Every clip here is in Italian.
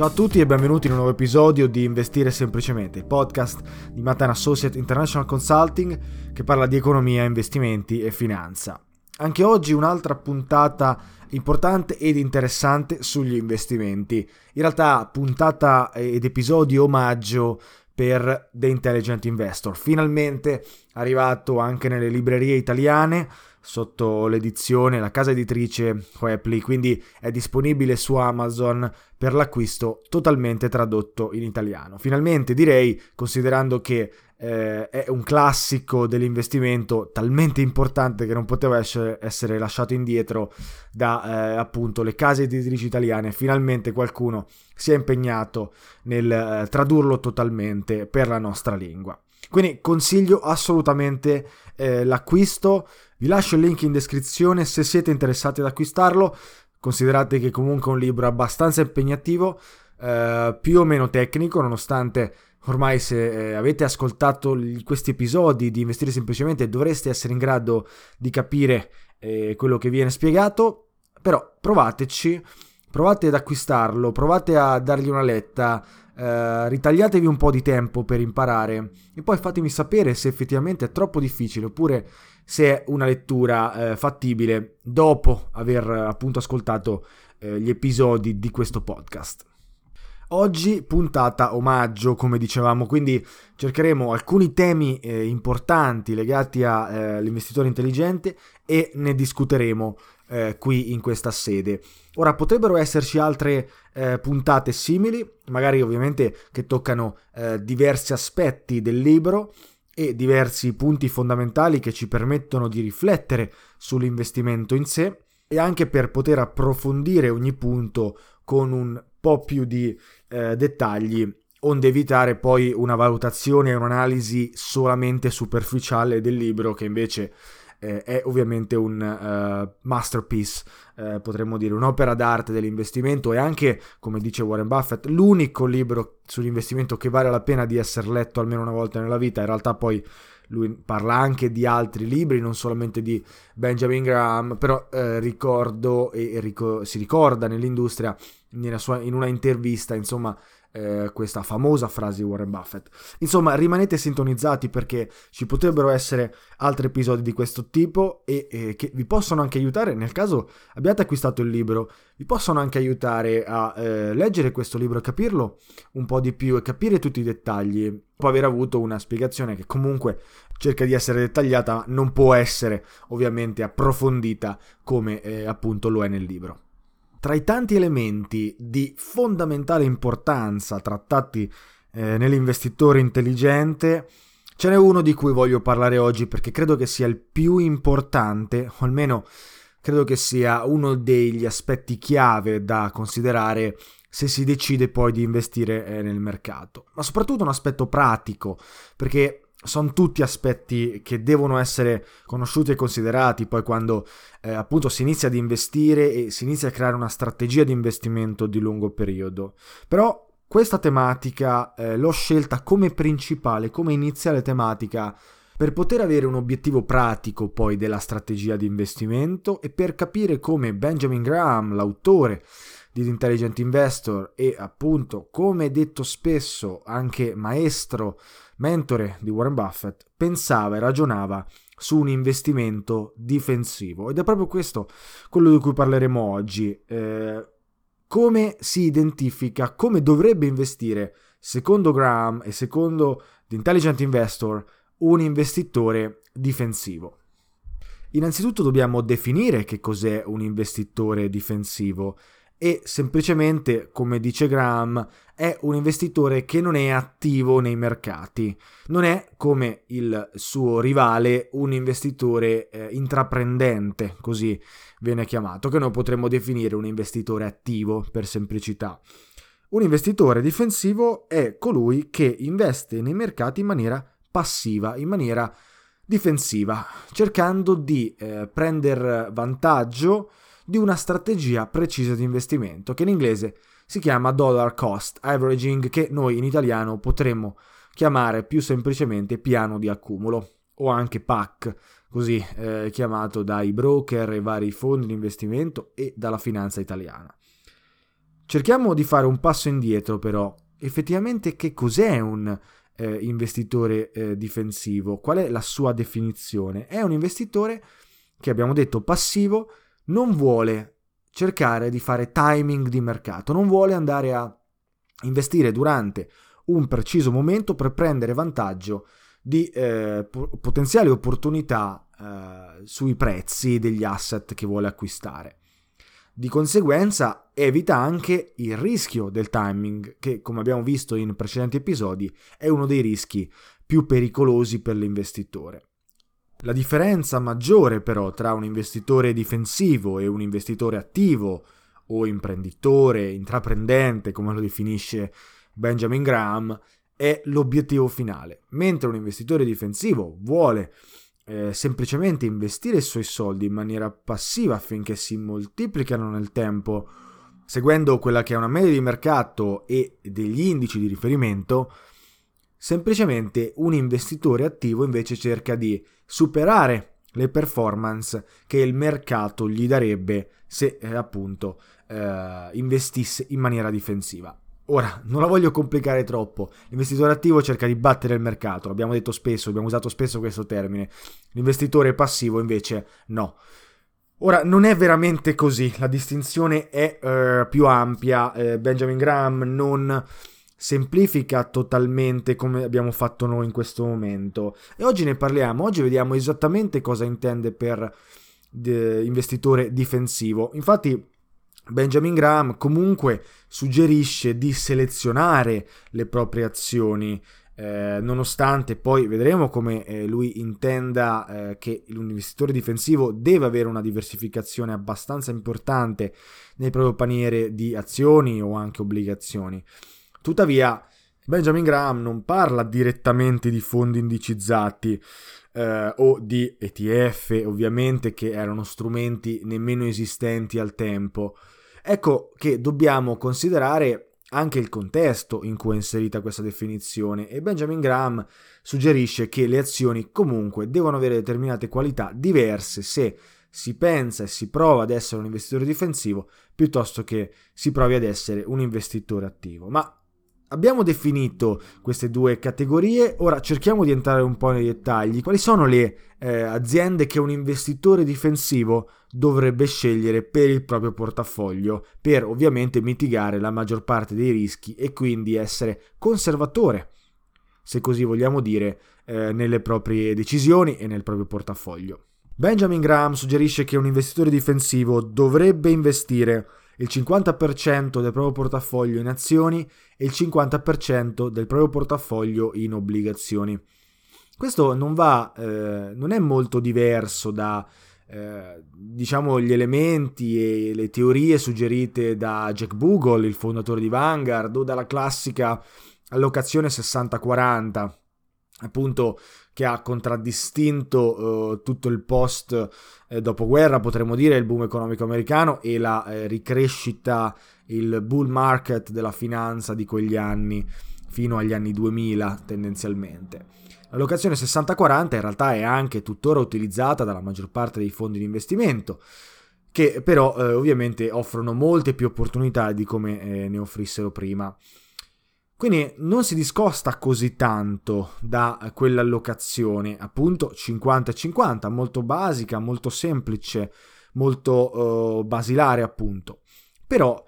Ciao a tutti e benvenuti in un nuovo episodio di Investire Semplicemente, il podcast di Matan Associate International Consulting che parla di economia, investimenti e finanza. Anche oggi un'altra puntata importante ed interessante sugli investimenti. In realtà puntata ed episodio omaggio per The Intelligent Investor. Finalmente arrivato anche nelle librerie italiane sotto l'edizione, la casa editrice Hoepli, quindi è disponibile su Amazon per l'acquisto totalmente tradotto in italiano. Finalmente direi, considerando che eh, è un classico dell'investimento talmente importante che non poteva essere, essere lasciato indietro da eh, appunto le case editrici italiane, finalmente qualcuno si è impegnato nel eh, tradurlo totalmente per la nostra lingua. Quindi consiglio assolutamente eh, l'acquisto. Vi lascio il link in descrizione se siete interessati ad acquistarlo. Considerate che comunque è un libro abbastanza impegnativo, eh, più o meno tecnico, nonostante ormai se eh, avete ascoltato questi episodi di Investire Semplicemente dovreste essere in grado di capire eh, quello che viene spiegato. Però provateci, provate ad acquistarlo, provate a dargli una letta, Uh, ritagliatevi un po' di tempo per imparare e poi fatemi sapere se effettivamente è troppo difficile oppure se è una lettura uh, fattibile dopo aver appunto ascoltato gli episodi di questo podcast. Oggi puntata omaggio, come dicevamo, quindi cercheremo alcuni temi eh, importanti legati all'investitore intelligente e ne discuteremo eh, qui in questa sede. Ora potrebbero esserci altre eh, puntate simili, magari ovviamente che toccano eh, diversi aspetti del libro e diversi punti fondamentali che ci permettono di riflettere sull'investimento in sé e anche per poter approfondire ogni punto con un po' più di eh, dettagli onde evitare poi una valutazione e un'analisi solamente superficiale del libro che invece eh, è ovviamente un uh, masterpiece, eh, potremmo dire, un'opera d'arte dell'investimento e anche, come dice Warren Buffett, l'unico libro sull'investimento che vale la pena di essere letto almeno una volta nella vita. In realtà poi lui parla anche di altri libri, non solamente di Benjamin Graham, però eh, ricordo e ric- si ricorda nell'industria, sua, in una intervista, insomma, eh, questa famosa frase di Warren Buffett. Insomma, rimanete sintonizzati perché ci potrebbero essere altri episodi di questo tipo e eh, che vi possono anche aiutare, nel caso abbiate acquistato il libro, vi possono anche aiutare a eh, leggere questo libro e capirlo un po' di più e capire tutti i dettagli. Può aver avuto una spiegazione che comunque cerca di essere dettagliata, non può essere ovviamente approfondita come eh, appunto lo è nel libro. Tra i tanti elementi di fondamentale importanza trattati eh, nell'investitore intelligente, ce n'è uno di cui voglio parlare oggi perché credo che sia il più importante, o almeno credo che sia uno degli aspetti chiave da considerare se si decide poi di investire eh, nel mercato, ma soprattutto un aspetto pratico, perché sono tutti aspetti che devono essere conosciuti e considerati poi quando eh, appunto si inizia ad investire e si inizia a creare una strategia di investimento di lungo periodo. Però questa tematica eh, l'ho scelta come principale, come iniziale tematica per poter avere un obiettivo pratico poi della strategia di investimento e per capire come Benjamin Graham, l'autore di The Intelligent Investor e appunto come detto spesso anche maestro mentore di Warren Buffett, pensava e ragionava su un investimento difensivo. Ed è proprio questo quello di cui parleremo oggi. Eh, come si identifica, come dovrebbe investire, secondo Graham e secondo The Intelligent Investor, un investitore difensivo. Innanzitutto dobbiamo definire che cos'è un investitore difensivo e semplicemente, come dice Graham, è un investitore che non è attivo nei mercati. Non è come il suo rivale un investitore eh, intraprendente, così viene chiamato, che noi potremmo definire un investitore attivo per semplicità. Un investitore difensivo è colui che investe nei mercati in maniera passiva, in maniera difensiva, cercando di eh, prendere vantaggio di una strategia precisa di investimento che in inglese si chiama dollar cost averaging che noi in italiano potremmo chiamare più semplicemente piano di accumulo o anche PAC, così eh, chiamato dai broker e vari fondi di investimento e dalla finanza italiana. Cerchiamo di fare un passo indietro però, effettivamente che cos'è un eh, investitore eh, difensivo? Qual è la sua definizione? È un investitore che abbiamo detto passivo non vuole cercare di fare timing di mercato, non vuole andare a investire durante un preciso momento per prendere vantaggio di eh, potenziali opportunità eh, sui prezzi degli asset che vuole acquistare. Di conseguenza evita anche il rischio del timing, che come abbiamo visto in precedenti episodi è uno dei rischi più pericolosi per l'investitore. La differenza maggiore però tra un investitore difensivo e un investitore attivo o imprenditore, intraprendente, come lo definisce Benjamin Graham, è l'obiettivo finale. Mentre un investitore difensivo vuole eh, semplicemente investire i suoi soldi in maniera passiva affinché si moltiplicano nel tempo, seguendo quella che è una media di mercato e degli indici di riferimento, Semplicemente un investitore attivo invece cerca di superare le performance che il mercato gli darebbe se eh, appunto eh, investisse in maniera difensiva. Ora, non la voglio complicare troppo. L'investitore attivo cerca di battere il mercato, l'abbiamo detto spesso, abbiamo usato spesso questo termine. L'investitore passivo invece no. Ora, non è veramente così, la distinzione è eh, più ampia. Eh, Benjamin Graham non semplifica totalmente come abbiamo fatto noi in questo momento. E oggi ne parliamo, oggi vediamo esattamente cosa intende per de- investitore difensivo. Infatti Benjamin Graham comunque suggerisce di selezionare le proprie azioni, eh, nonostante poi vedremo come eh, lui intenda eh, che l'investitore difensivo deve avere una diversificazione abbastanza importante nel proprio paniere di azioni o anche obbligazioni. Tuttavia, Benjamin Graham non parla direttamente di fondi indicizzati, eh, o di ETF, ovviamente, che erano strumenti nemmeno esistenti al tempo. Ecco che dobbiamo considerare anche il contesto in cui è inserita questa definizione e Benjamin Graham suggerisce che le azioni comunque devono avere determinate qualità diverse se si pensa e si prova ad essere un investitore difensivo piuttosto che si provi ad essere un investitore attivo. Ma Abbiamo definito queste due categorie, ora cerchiamo di entrare un po' nei dettagli. Quali sono le eh, aziende che un investitore difensivo dovrebbe scegliere per il proprio portafoglio, per ovviamente mitigare la maggior parte dei rischi e quindi essere conservatore, se così vogliamo dire, eh, nelle proprie decisioni e nel proprio portafoglio. Benjamin Graham suggerisce che un investitore difensivo dovrebbe investire il 50% del proprio portafoglio in azioni e il 50% del proprio portafoglio in obbligazioni. Questo non va, eh, non è molto diverso da eh, diciamo gli elementi e le teorie suggerite da Jack Bogle, il fondatore di Vanguard, o dalla classica allocazione 60-40 appunto che ha contraddistinto uh, tutto il post eh, dopoguerra, potremmo dire, il boom economico americano e la eh, ricrescita, il bull market della finanza di quegli anni fino agli anni 2000 tendenzialmente. La locazione 60-40 in realtà è anche tuttora utilizzata dalla maggior parte dei fondi di investimento, che però eh, ovviamente offrono molte più opportunità di come eh, ne offrissero prima. Quindi non si discosta così tanto da quell'allocazione, appunto 50-50, molto basica, molto semplice, molto uh, basilare appunto. Però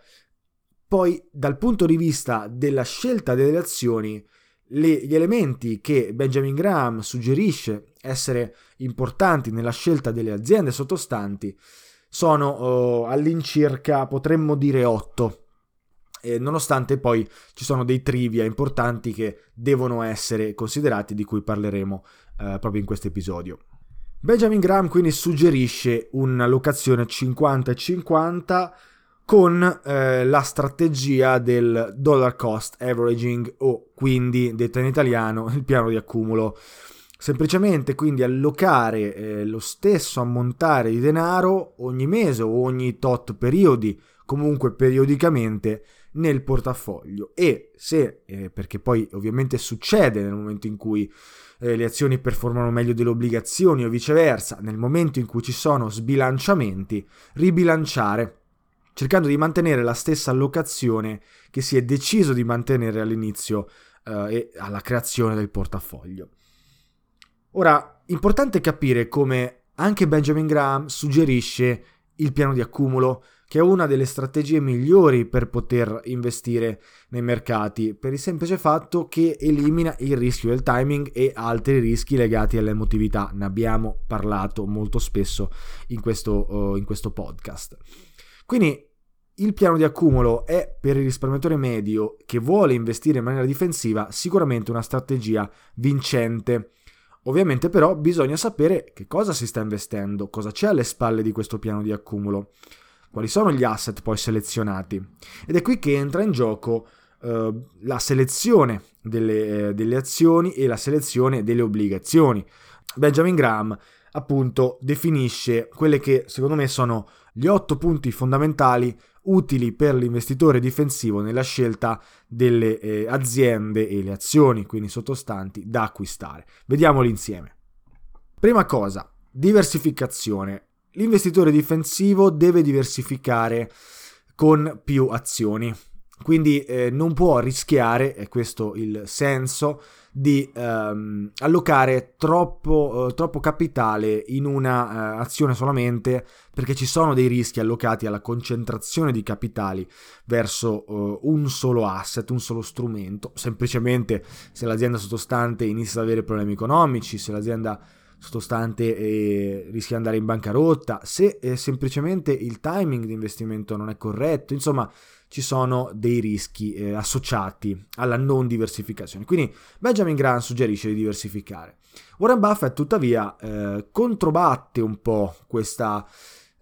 poi dal punto di vista della scelta delle azioni, le, gli elementi che Benjamin Graham suggerisce essere importanti nella scelta delle aziende sottostanti sono uh, all'incirca, potremmo dire, 8 eh, nonostante poi ci sono dei trivia importanti che devono essere considerati, di cui parleremo eh, proprio in questo episodio. Benjamin Graham quindi suggerisce una locazione 50-50 con eh, la strategia del dollar cost averaging o quindi, detta in italiano, il piano di accumulo. Semplicemente quindi allocare eh, lo stesso ammontare di denaro ogni mese o ogni tot periodi, comunque periodicamente, nel portafoglio e se, eh, perché poi ovviamente succede nel momento in cui eh, le azioni performano meglio delle obbligazioni o viceversa, nel momento in cui ci sono sbilanciamenti, ribilanciare cercando di mantenere la stessa allocazione che si è deciso di mantenere all'inizio eh, e alla creazione del portafoglio. Ora, importante capire come anche Benjamin Graham suggerisce il piano di accumulo che è una delle strategie migliori per poter investire nei mercati, per il semplice fatto che elimina il rischio del timing e altri rischi legati all'emotività. Ne abbiamo parlato molto spesso in questo, uh, in questo podcast. Quindi il piano di accumulo è per il risparmiatore medio che vuole investire in maniera difensiva sicuramente una strategia vincente. Ovviamente però bisogna sapere che cosa si sta investendo, cosa c'è alle spalle di questo piano di accumulo quali sono gli asset poi selezionati. Ed è qui che entra in gioco uh, la selezione delle, eh, delle azioni e la selezione delle obbligazioni. Benjamin Graham appunto definisce quelle che secondo me sono gli otto punti fondamentali utili per l'investitore difensivo nella scelta delle eh, aziende e le azioni, quindi sottostanti, da acquistare. Vediamoli insieme. Prima cosa, diversificazione l'investitore difensivo deve diversificare con più azioni. Quindi eh, non può rischiare, è questo il senso, di ehm, allocare troppo, eh, troppo, capitale in una eh, azione solamente perché ci sono dei rischi allocati alla concentrazione di capitali verso eh, un solo asset, un solo strumento. Semplicemente se l'azienda sottostante inizia ad avere problemi economici, se l'azienda sottostante e rischia di andare in bancarotta, se eh, semplicemente il timing di investimento non è corretto, insomma ci sono dei rischi eh, associati alla non diversificazione. Quindi Benjamin Graham suggerisce di diversificare. Warren Buffett tuttavia eh, controbatte un po' questa,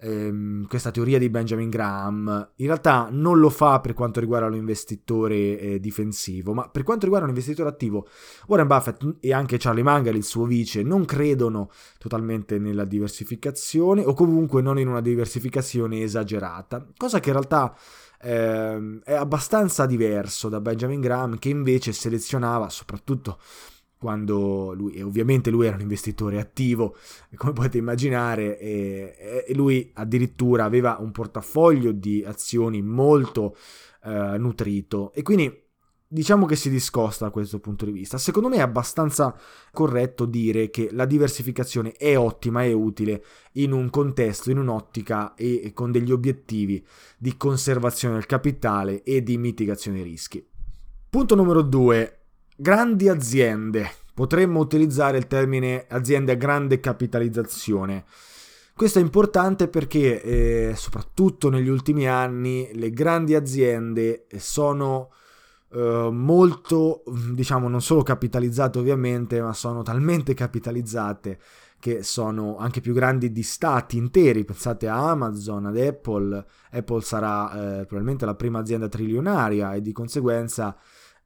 ehm, questa teoria di Benjamin Graham, in realtà non lo fa per quanto riguarda l'investitore eh, difensivo, ma per quanto riguarda l'investitore attivo, Warren Buffett e anche Charlie Munger, il suo vice, non credono totalmente nella diversificazione o comunque non in una diversificazione esagerata, cosa che in realtà eh, è abbastanza diverso da Benjamin Graham che invece selezionava soprattutto quando lui, e ovviamente lui era un investitore attivo, come potete immaginare, e, e lui addirittura aveva un portafoglio di azioni molto eh, nutrito e quindi diciamo che si discosta da questo punto di vista. Secondo me è abbastanza corretto dire che la diversificazione è ottima e utile in un contesto, in un'ottica e con degli obiettivi di conservazione del capitale e di mitigazione dei rischi. Punto numero due Grandi aziende. Potremmo utilizzare il termine aziende a grande capitalizzazione. Questo è importante perché eh, soprattutto negli ultimi anni le grandi aziende sono eh, molto, diciamo, non solo capitalizzate ovviamente, ma sono talmente capitalizzate che sono anche più grandi di stati interi. Pensate a Amazon, ad Apple. Apple sarà eh, probabilmente la prima azienda trilionaria e di conseguenza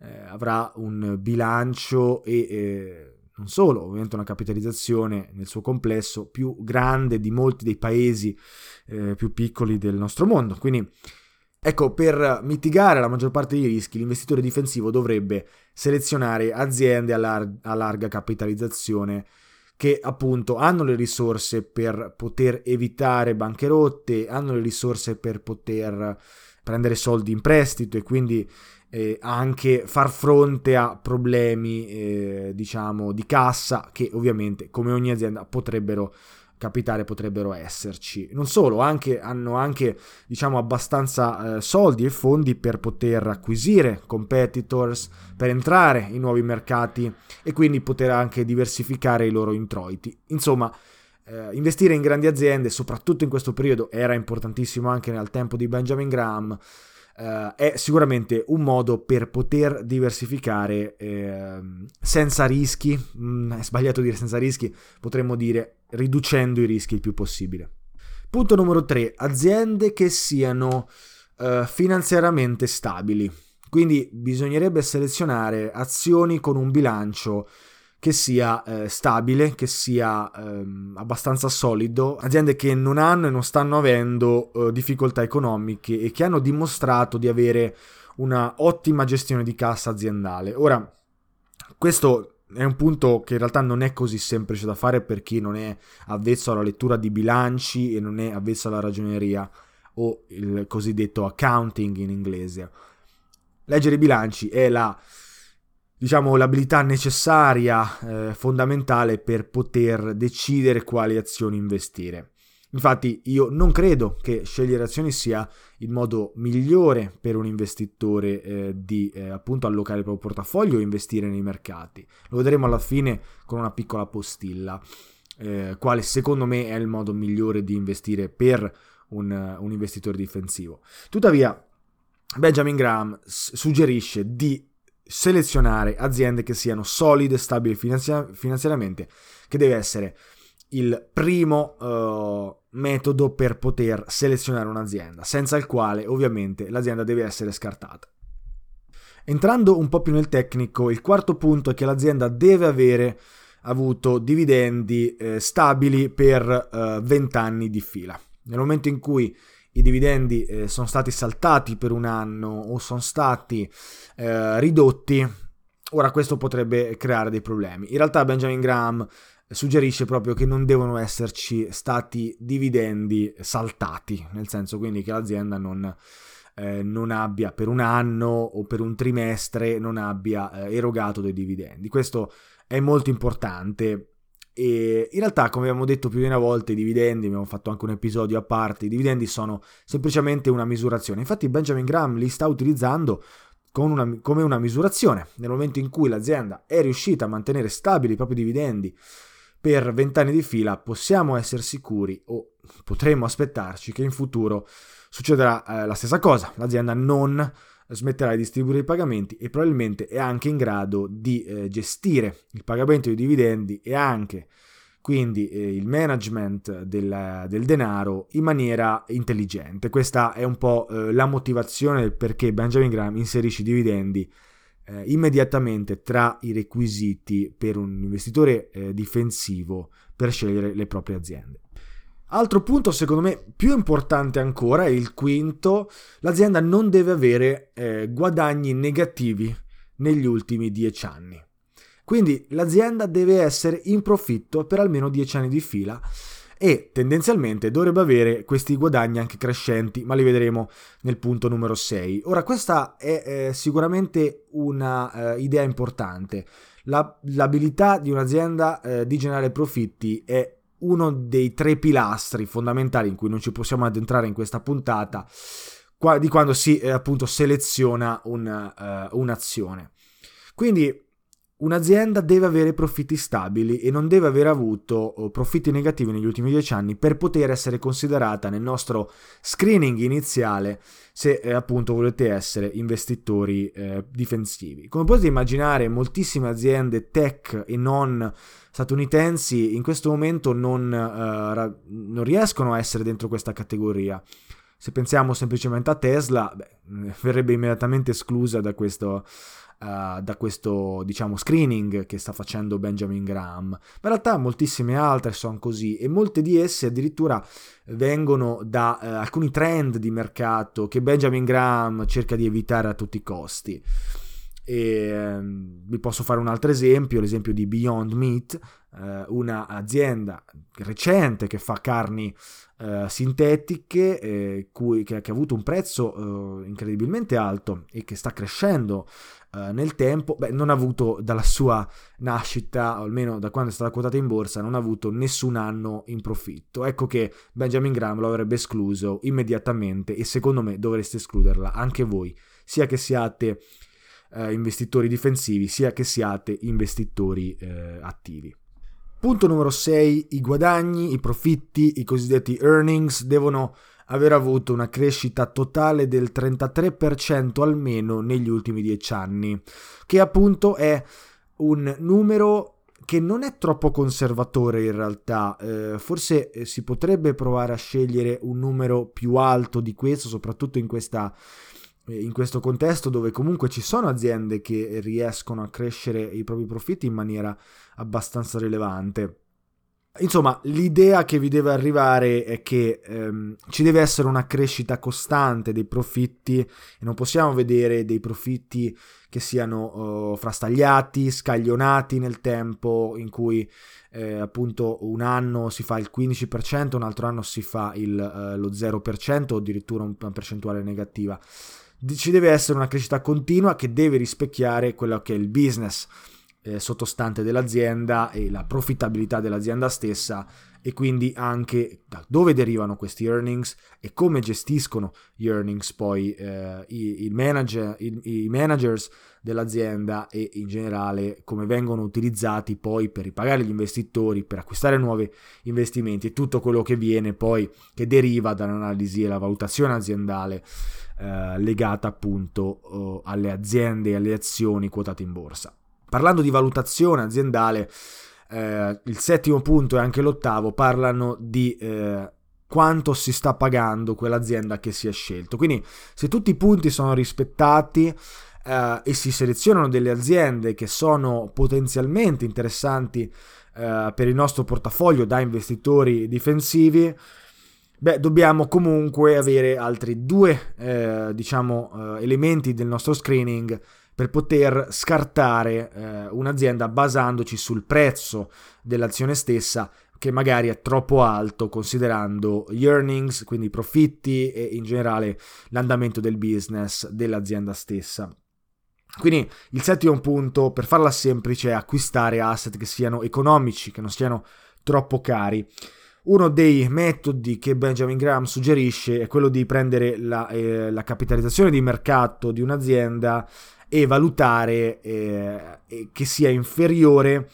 eh, avrà un bilancio e eh, non solo, ovviamente una capitalizzazione nel suo complesso più grande di molti dei paesi eh, più piccoli del nostro mondo. Quindi ecco, per mitigare la maggior parte dei rischi, l'investitore difensivo dovrebbe selezionare aziende a, lar- a larga capitalizzazione che appunto hanno le risorse per poter evitare bancherotte, hanno le risorse per poter prendere soldi in prestito e quindi eh, anche far fronte a problemi eh, diciamo di cassa che ovviamente come ogni azienda potrebbero capitare potrebbero esserci. Non solo anche, hanno anche diciamo abbastanza eh, soldi e fondi per poter acquisire competitors per entrare in nuovi mercati e quindi poter anche diversificare i loro introiti. Insomma eh, investire in grandi aziende soprattutto in questo periodo era importantissimo anche nel tempo di Benjamin Graham Uh, è sicuramente un modo per poter diversificare eh, senza rischi, mm, è sbagliato dire senza rischi, potremmo dire riducendo i rischi il più possibile. Punto numero 3, aziende che siano uh, finanziariamente stabili. Quindi bisognerebbe selezionare azioni con un bilancio che sia eh, stabile, che sia ehm, abbastanza solido, aziende che non hanno e non stanno avendo eh, difficoltà economiche e che hanno dimostrato di avere una ottima gestione di cassa aziendale. Ora, questo è un punto che in realtà non è così semplice da fare per chi non è avvezzo alla lettura di bilanci e non è avvezzo alla ragioneria o il cosiddetto accounting in inglese. Leggere i bilanci è la diciamo, l'abilità necessaria, eh, fondamentale per poter decidere quali azioni investire. Infatti io non credo che scegliere azioni sia il modo migliore per un investitore eh, di eh, appunto allocare il proprio portafoglio e investire nei mercati. Lo vedremo alla fine con una piccola postilla, eh, quale secondo me è il modo migliore di investire per un, un investitore difensivo. Tuttavia, Benjamin Graham suggerisce di selezionare aziende che siano solide, stabili finanzia- finanziariamente, che deve essere il primo uh, metodo per poter selezionare un'azienda, senza il quale ovviamente l'azienda deve essere scartata. Entrando un po' più nel tecnico, il quarto punto è che l'azienda deve avere avuto dividendi eh, stabili per uh, 20 anni di fila. Nel momento in cui i dividendi eh, sono stati saltati per un anno o sono stati eh, ridotti, ora questo potrebbe creare dei problemi. In realtà Benjamin Graham suggerisce proprio che non devono esserci stati dividendi saltati, nel senso quindi che l'azienda non, eh, non abbia per un anno o per un trimestre non abbia eh, erogato dei dividendi. Questo è molto importante e in realtà, come abbiamo detto più di una volta, i dividendi, abbiamo fatto anche un episodio a parte, i dividendi sono semplicemente una misurazione. Infatti Benjamin Graham li sta utilizzando una, come una misurazione. Nel momento in cui l'azienda è riuscita a mantenere stabili i propri dividendi per vent'anni di fila, possiamo essere sicuri o potremmo aspettarci che in futuro succederà eh, la stessa cosa. L'azienda non smetterà di distribuire i pagamenti e probabilmente è anche in grado di eh, gestire il pagamento dei dividendi e anche quindi eh, il management del, del, denaro in maniera intelligente. Questa è un po' eh, la motivazione perché Benjamin Graham inserisce i dividendi eh, immediatamente tra i requisiti per un investitore eh, difensivo per scegliere le proprie aziende. Altro punto, secondo me, più importante ancora, il quinto, l'azienda non deve avere eh, guadagni negativi negli ultimi dieci anni. Quindi l'azienda deve essere in profitto per almeno dieci anni di fila e tendenzialmente dovrebbe avere questi guadagni anche crescenti, ma li vedremo nel punto numero 6. Ora, questa è eh, sicuramente una eh, importante. La, l'abilità di un'azienda eh, di generare profitti è uno dei tre pilastri fondamentali in cui non ci possiamo addentrare in questa puntata, di quando si eh, appunto seleziona un, uh, un'azione. Quindi Un'azienda deve avere profitti stabili e non deve aver avuto oh, profitti negativi negli ultimi dieci anni per poter essere considerata nel nostro screening iniziale se eh, appunto volete essere investitori eh, difensivi. Come potete immaginare, moltissime aziende tech e non statunitensi in questo momento non, uh, non riescono a essere dentro questa categoria. Se pensiamo semplicemente a Tesla, beh, verrebbe immediatamente esclusa da questo, uh, da questo diciamo, screening che sta facendo Benjamin Graham. Ma in realtà moltissime altre sono così e molte di esse addirittura vengono da uh, alcuni trend di mercato che Benjamin Graham cerca di evitare a tutti i costi. E, um, vi posso fare un altro esempio, l'esempio di Beyond Meat, uh, un'azienda recente che fa carni uh, sintetiche, eh, cui, che, che, ha avuto un prezzo uh, incredibilmente alto e che sta crescendo nel tempo, beh, non ha avuto dalla sua nascita, o almeno da quando è stata quotata in borsa, non ha avuto nessun anno in profitto. Ecco che Benjamin Graham lo avrebbe escluso immediatamente e secondo me dovreste escluderla anche voi, sia che siate eh, investitori difensivi sia che siate investitori eh, attivi. Punto numero 6, i guadagni, i profitti, i cosiddetti earnings devono aver avuto una crescita totale del 33% almeno negli ultimi 10 anni, che appunto è un numero che non è troppo conservatore in realtà, eh, forse eh, si potrebbe provare a scegliere un numero più alto di questo, soprattutto in questa in questo contesto dove comunque ci sono aziende che riescono a crescere i propri profitti in maniera abbastanza rilevante. Insomma, l'idea che vi deve arrivare è che ehm, ci deve essere una crescita costante dei profitti e non possiamo vedere dei profitti che siano uh, frastagliati, scaglionati nel tempo, in cui eh, appunto un anno si fa il 15%, un altro anno si fa il, uh, lo 0% o addirittura una percentuale negativa ci deve essere una crescita continua che deve rispecchiare quello che è il business eh, sottostante dell'azienda e la profittabilità dell'azienda stessa e quindi anche da dove derivano questi earnings e come gestiscono gli earnings poi eh, i, il manager, i, i, managers dell'azienda e in generale come vengono utilizzati poi per ripagare gli investitori, per acquistare nuovi investimenti e tutto quello che viene poi che deriva dall'analisi e la valutazione aziendale eh, legata appunto eh, alle aziende e alle azioni quotate in borsa. Parlando di valutazione aziendale, eh, il settimo punto e anche l'ottavo parlano di eh, quanto si sta pagando quell'azienda che si è scelto. Quindi se tutti i punti sono rispettati eh, e si selezionano delle aziende che sono potenzialmente interessanti eh, per il nostro portafoglio da investitori difensivi, Beh, dobbiamo comunque avere altri due, eh, diciamo, eh, elementi del nostro screening per poter scartare eh, un'azienda basandoci sul prezzo dell'azione stessa che magari è troppo alto considerando gli earnings, quindi i profitti e in generale l'andamento del business dell'azienda stessa. Quindi il settimo punto, per farla semplice, è acquistare asset che siano economici, che non siano troppo cari. Uno dei metodi che Benjamin Graham suggerisce è quello di prendere la, eh, la capitalizzazione di mercato di un'azienda e valutare eh, che sia inferiore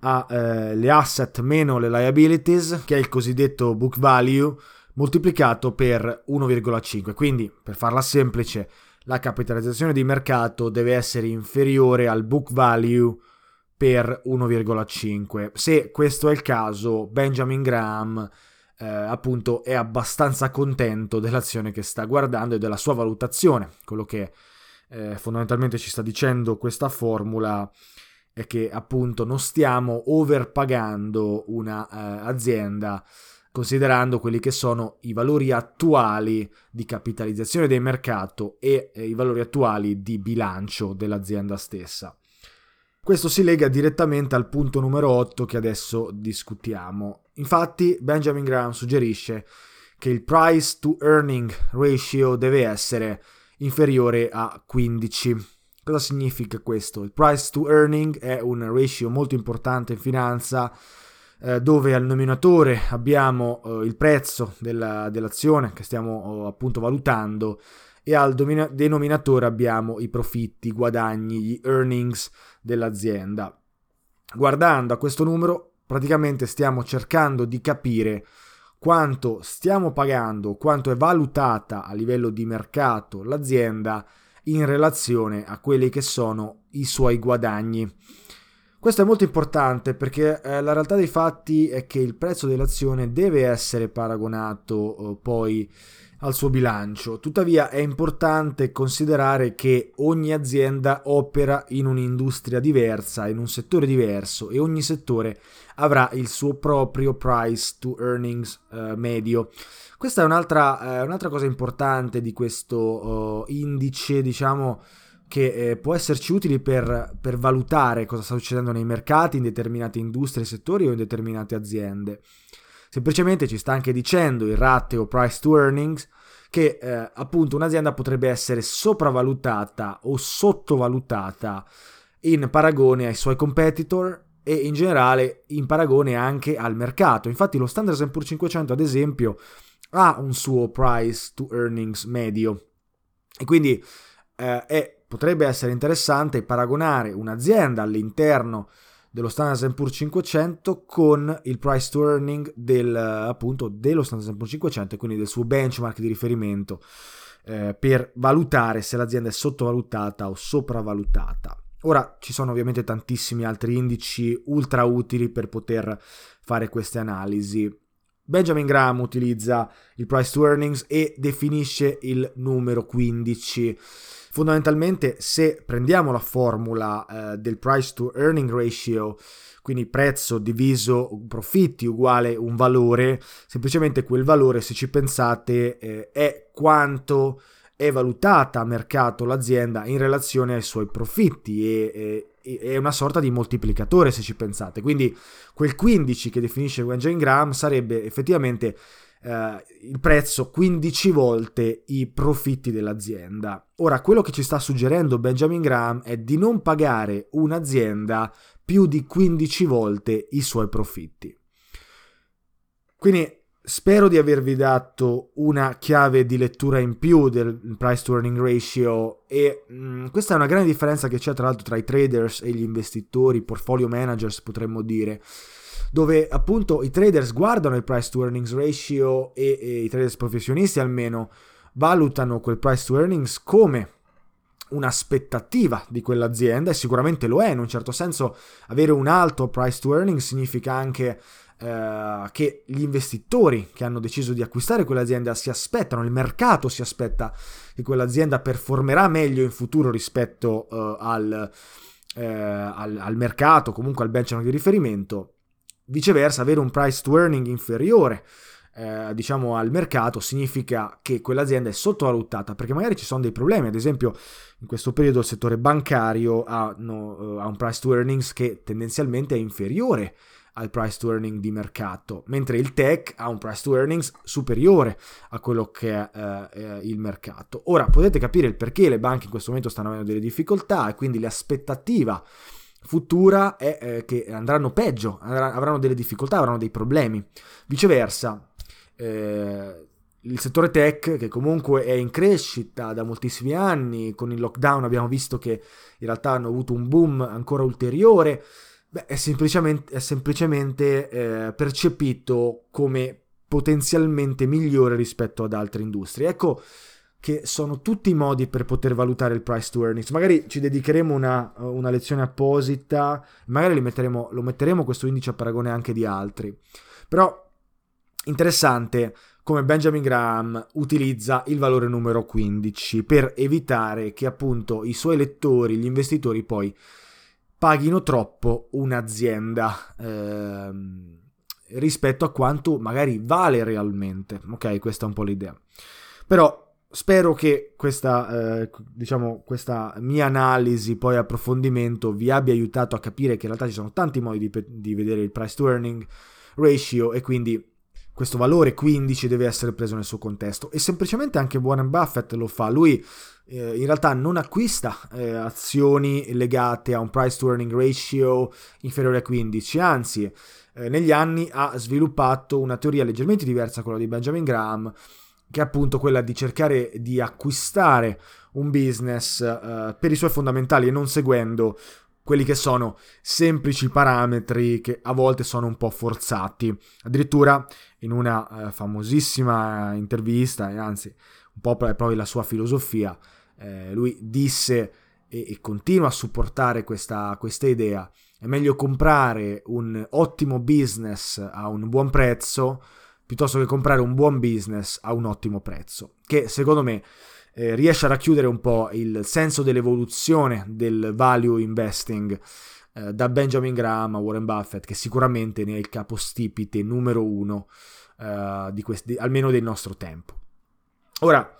alle eh, asset meno le liabilities, che è il cosiddetto book value, moltiplicato per 1,5. Quindi, per farla semplice, la capitalizzazione di mercato deve essere inferiore al book value per 1,5. Se questo è il caso, Benjamin Graham eh, appunto è abbastanza contento dell'azione che sta guardando e della sua valutazione. Quello che eh, fondamentalmente ci sta dicendo questa formula è che appunto non stiamo overpagando una eh, considerando quelli che sono i valori attuali di capitalizzazione del mercato e eh, i valori attuali di bilancio dell'azienda stessa. Questo si lega direttamente al punto numero 8 che adesso discutiamo. Infatti Benjamin Graham suggerisce che il price to earning ratio deve essere inferiore a 15. Cosa significa questo? Il price to earning è un ratio molto importante in finanza eh, dove al nominatore abbiamo eh, il prezzo della, dell'azione che stiamo eh, appunto valutando e al domina- denominatore abbiamo i profitti, i guadagni, gli earnings dell'azienda. Guardando a questo numero praticamente stiamo cercando di capire quanto stiamo pagando, quanto è valutata a livello di mercato l'azienda in relazione a quelli che sono i suoi guadagni. Questo è molto importante perché eh, la realtà dei fatti è che il prezzo dell'azione deve essere paragonato eh, poi al suo bilancio. Tuttavia è importante considerare che ogni azienda opera in un'industria diversa, in un settore diverso e ogni settore avrà il suo proprio price to earnings eh, medio. Questa è un'altra, eh, un'altra, cosa importante di questo uh, indice, diciamo, che eh, può esserci utile per, per, valutare cosa sta succedendo nei mercati in determinate industrie, settori o in determinate aziende. Semplicemente ci sta anche dicendo il ratio price to earnings che eh, appunto un'azienda potrebbe essere sopravvalutata o sottovalutata in paragone ai suoi competitor e in generale in paragone anche al mercato. Infatti lo Standard Poor's 500 ad esempio ha un suo price to earnings medio e quindi eh, è, potrebbe essere interessante paragonare un'azienda all'interno dello Standard Poor's 500 con il price to earning del, appunto, dello Standard Poor's 500 e quindi del suo benchmark di riferimento eh, per valutare se l'azienda è sottovalutata o sopravvalutata. Ora ci sono ovviamente tantissimi altri indici ultra utili per poter fare queste analisi. Benjamin Graham utilizza il price to earnings e definisce il numero 15 Fondamentalmente se prendiamo la formula eh, del price to earning ratio, quindi prezzo diviso profitti uguale un valore, semplicemente quel valore, se ci pensate, eh, è quanto è valutata a mercato l'azienda in relazione ai suoi profitti e, e, è una sorta di moltiplicatore se ci pensate. Quindi quel 15 che definisce Benjamin Graham sarebbe effettivamente eh, il prezzo 15 volte i profitti dell'azienda. Ora, quello che ci sta suggerendo Benjamin Graham è di non pagare un'azienda più di 15 volte i suoi profitti. Quindi spero di avervi dato una chiave di lettura in più del price to earning ratio e mh, mm, questa è una grande differenza che c'è tra l'altro tra i traders e gli investitori, portfolio managers potremmo dire dove appunto i traders guardano il price to earnings ratio e, e i traders professionisti almeno valutano quel price to earnings come un'aspettativa di quell'azienda e sicuramente lo è in un certo senso avere un alto price to earnings significa anche eh, che gli investitori che hanno deciso di acquistare quell'azienda si aspettano, il mercato si aspetta che quell'azienda performerà meglio in futuro rispetto eh, al, eh, al, al mercato, comunque al benchmark di riferimento Viceversa, avere un price to earning inferiore eh, diciamo al mercato significa che quell'azienda è sottovalutata perché magari ci sono dei problemi, ad esempio in questo periodo il settore bancario ha, no, ha un price to earnings che tendenzialmente è inferiore al price to earning di mercato, mentre il tech ha un price to earnings superiore a quello che è eh, il mercato. Ora potete capire il perché le banche in questo momento stanno avendo delle difficoltà e quindi l'aspettativa futura è eh, che andranno peggio, avranno delle difficoltà, avranno dei problemi. Viceversa, eh, il settore tech, che comunque è in crescita da moltissimi anni, con il lockdown abbiamo visto che in realtà hanno avuto un boom ancora ulteriore, beh, è semplicemente, è semplicemente eh, percepito come potenzialmente migliore rispetto ad altre industrie. Ecco, che sono tutti i modi per poter valutare il price to earnings. Magari ci dedicheremo una, una lezione apposita, magari metteremo, lo metteremo questo indice a paragone anche di altri. Però interessante come Benjamin Graham utilizza il valore numero 15 per evitare che appunto i suoi lettori, gli investitori poi paghino troppo un'azienda eh, rispetto a quanto magari vale realmente. Ok, questa è un po' l'idea. Però spero che questa, eh, diciamo, questa mia analisi, poi approfondimento, vi abbia aiutato a capire che in realtà ci sono tanti modi di, di vedere il price to earning ratio e quindi questo valore 15 deve essere preso nel suo contesto e semplicemente anche Warren Buffett lo fa. Lui eh, in realtà non acquista eh, azioni legate a un price to earning ratio inferiore a 15, anzi eh, negli anni ha sviluppato una teoria leggermente diversa da quella di Benjamin Graham che è appunto quella di cercare di acquistare un business uh, per i suoi fondamentali e non seguendo quelli che sono semplici parametri che a volte sono un po' forzati. Addirittura in una uh, famosissima intervista, anzi un po' proprio la sua filosofia, eh, lui disse e, e, continua a supportare questa, questa idea, è meglio comprare un ottimo business a un buon prezzo piuttosto che comprare un buon business a un ottimo prezzo, che secondo me eh, riesce a racchiudere un po' il senso dell'evoluzione del value investing eh, da Benjamin Graham a Warren Buffett, che sicuramente ne è il capostipite numero uno eh, di questi, almeno del nostro tempo. Ora,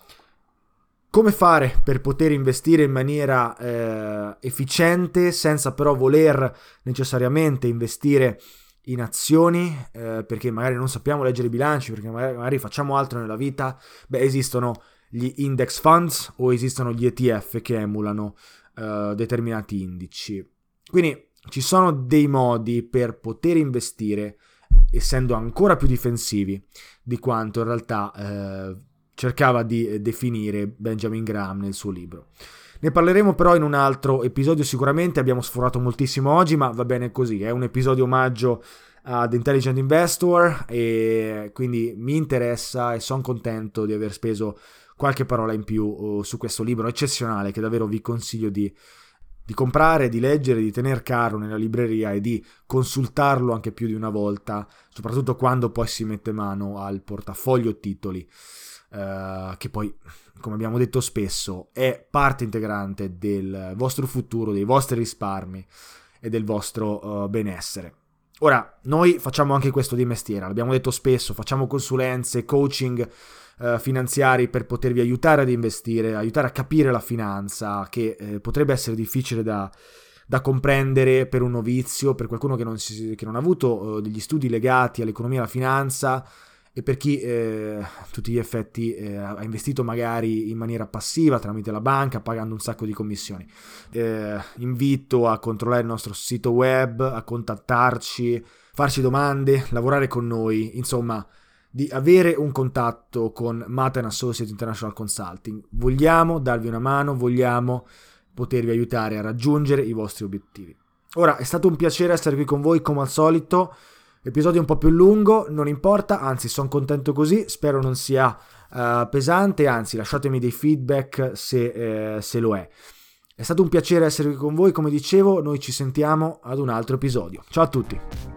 come fare per poter investire in maniera eh, efficiente senza però voler necessariamente investire in azioni eh, perché magari non sappiamo leggere i bilanci, perché magari, magari, facciamo altro nella vita, beh esistono gli index funds o esistono gli ETF che emulano eh, determinati indici. Quindi ci sono dei modi per poter investire essendo ancora più difensivi di quanto in realtà eh, cercava di definire Benjamin Graham nel suo libro. Ne parleremo però in un altro episodio sicuramente, abbiamo sforato moltissimo oggi, ma va bene così, è un episodio omaggio ad Intelligent Investor e quindi mi interessa e sono contento di aver speso qualche parola in più uh, su questo libro eccezionale che davvero vi consiglio di, di comprare, di leggere, di tenere caro nella libreria e di consultarlo anche più di una volta, soprattutto quando poi si mette mano al portafoglio titoli. Uh, che poi, come abbiamo detto spesso, è parte integrante del vostro futuro, dei vostri risparmi e del vostro uh, benessere. Ora, noi facciamo anche questo di mestiere, l'abbiamo detto spesso, facciamo consulenze, coaching uh, finanziari per potervi aiutare ad investire, aiutare a capire la finanza, che eh, potrebbe essere difficile da, da, comprendere per un novizio, per qualcuno che non, si, che non ha avuto degli studi legati all'economia e alla finanza e per chi eh, a tutti gli effetti eh, ha investito magari in maniera passiva tramite la banca pagando un sacco di commissioni. Eh, invito a controllare il nostro sito web, a contattarci, farci domande, lavorare con noi, insomma di avere un contatto con Matan Associate International Consulting. Vogliamo darvi una mano, vogliamo potervi aiutare a raggiungere i vostri obiettivi. Ora è stato un piacere essere qui con voi come al solito. Episodio un po' più lungo, non importa, anzi sono contento così, spero non sia uh, pesante, anzi lasciatemi dei feedback se, eh, se lo è. È stato un piacere essere qui con voi, come dicevo, noi ci sentiamo ad un altro episodio. Ciao a tutti!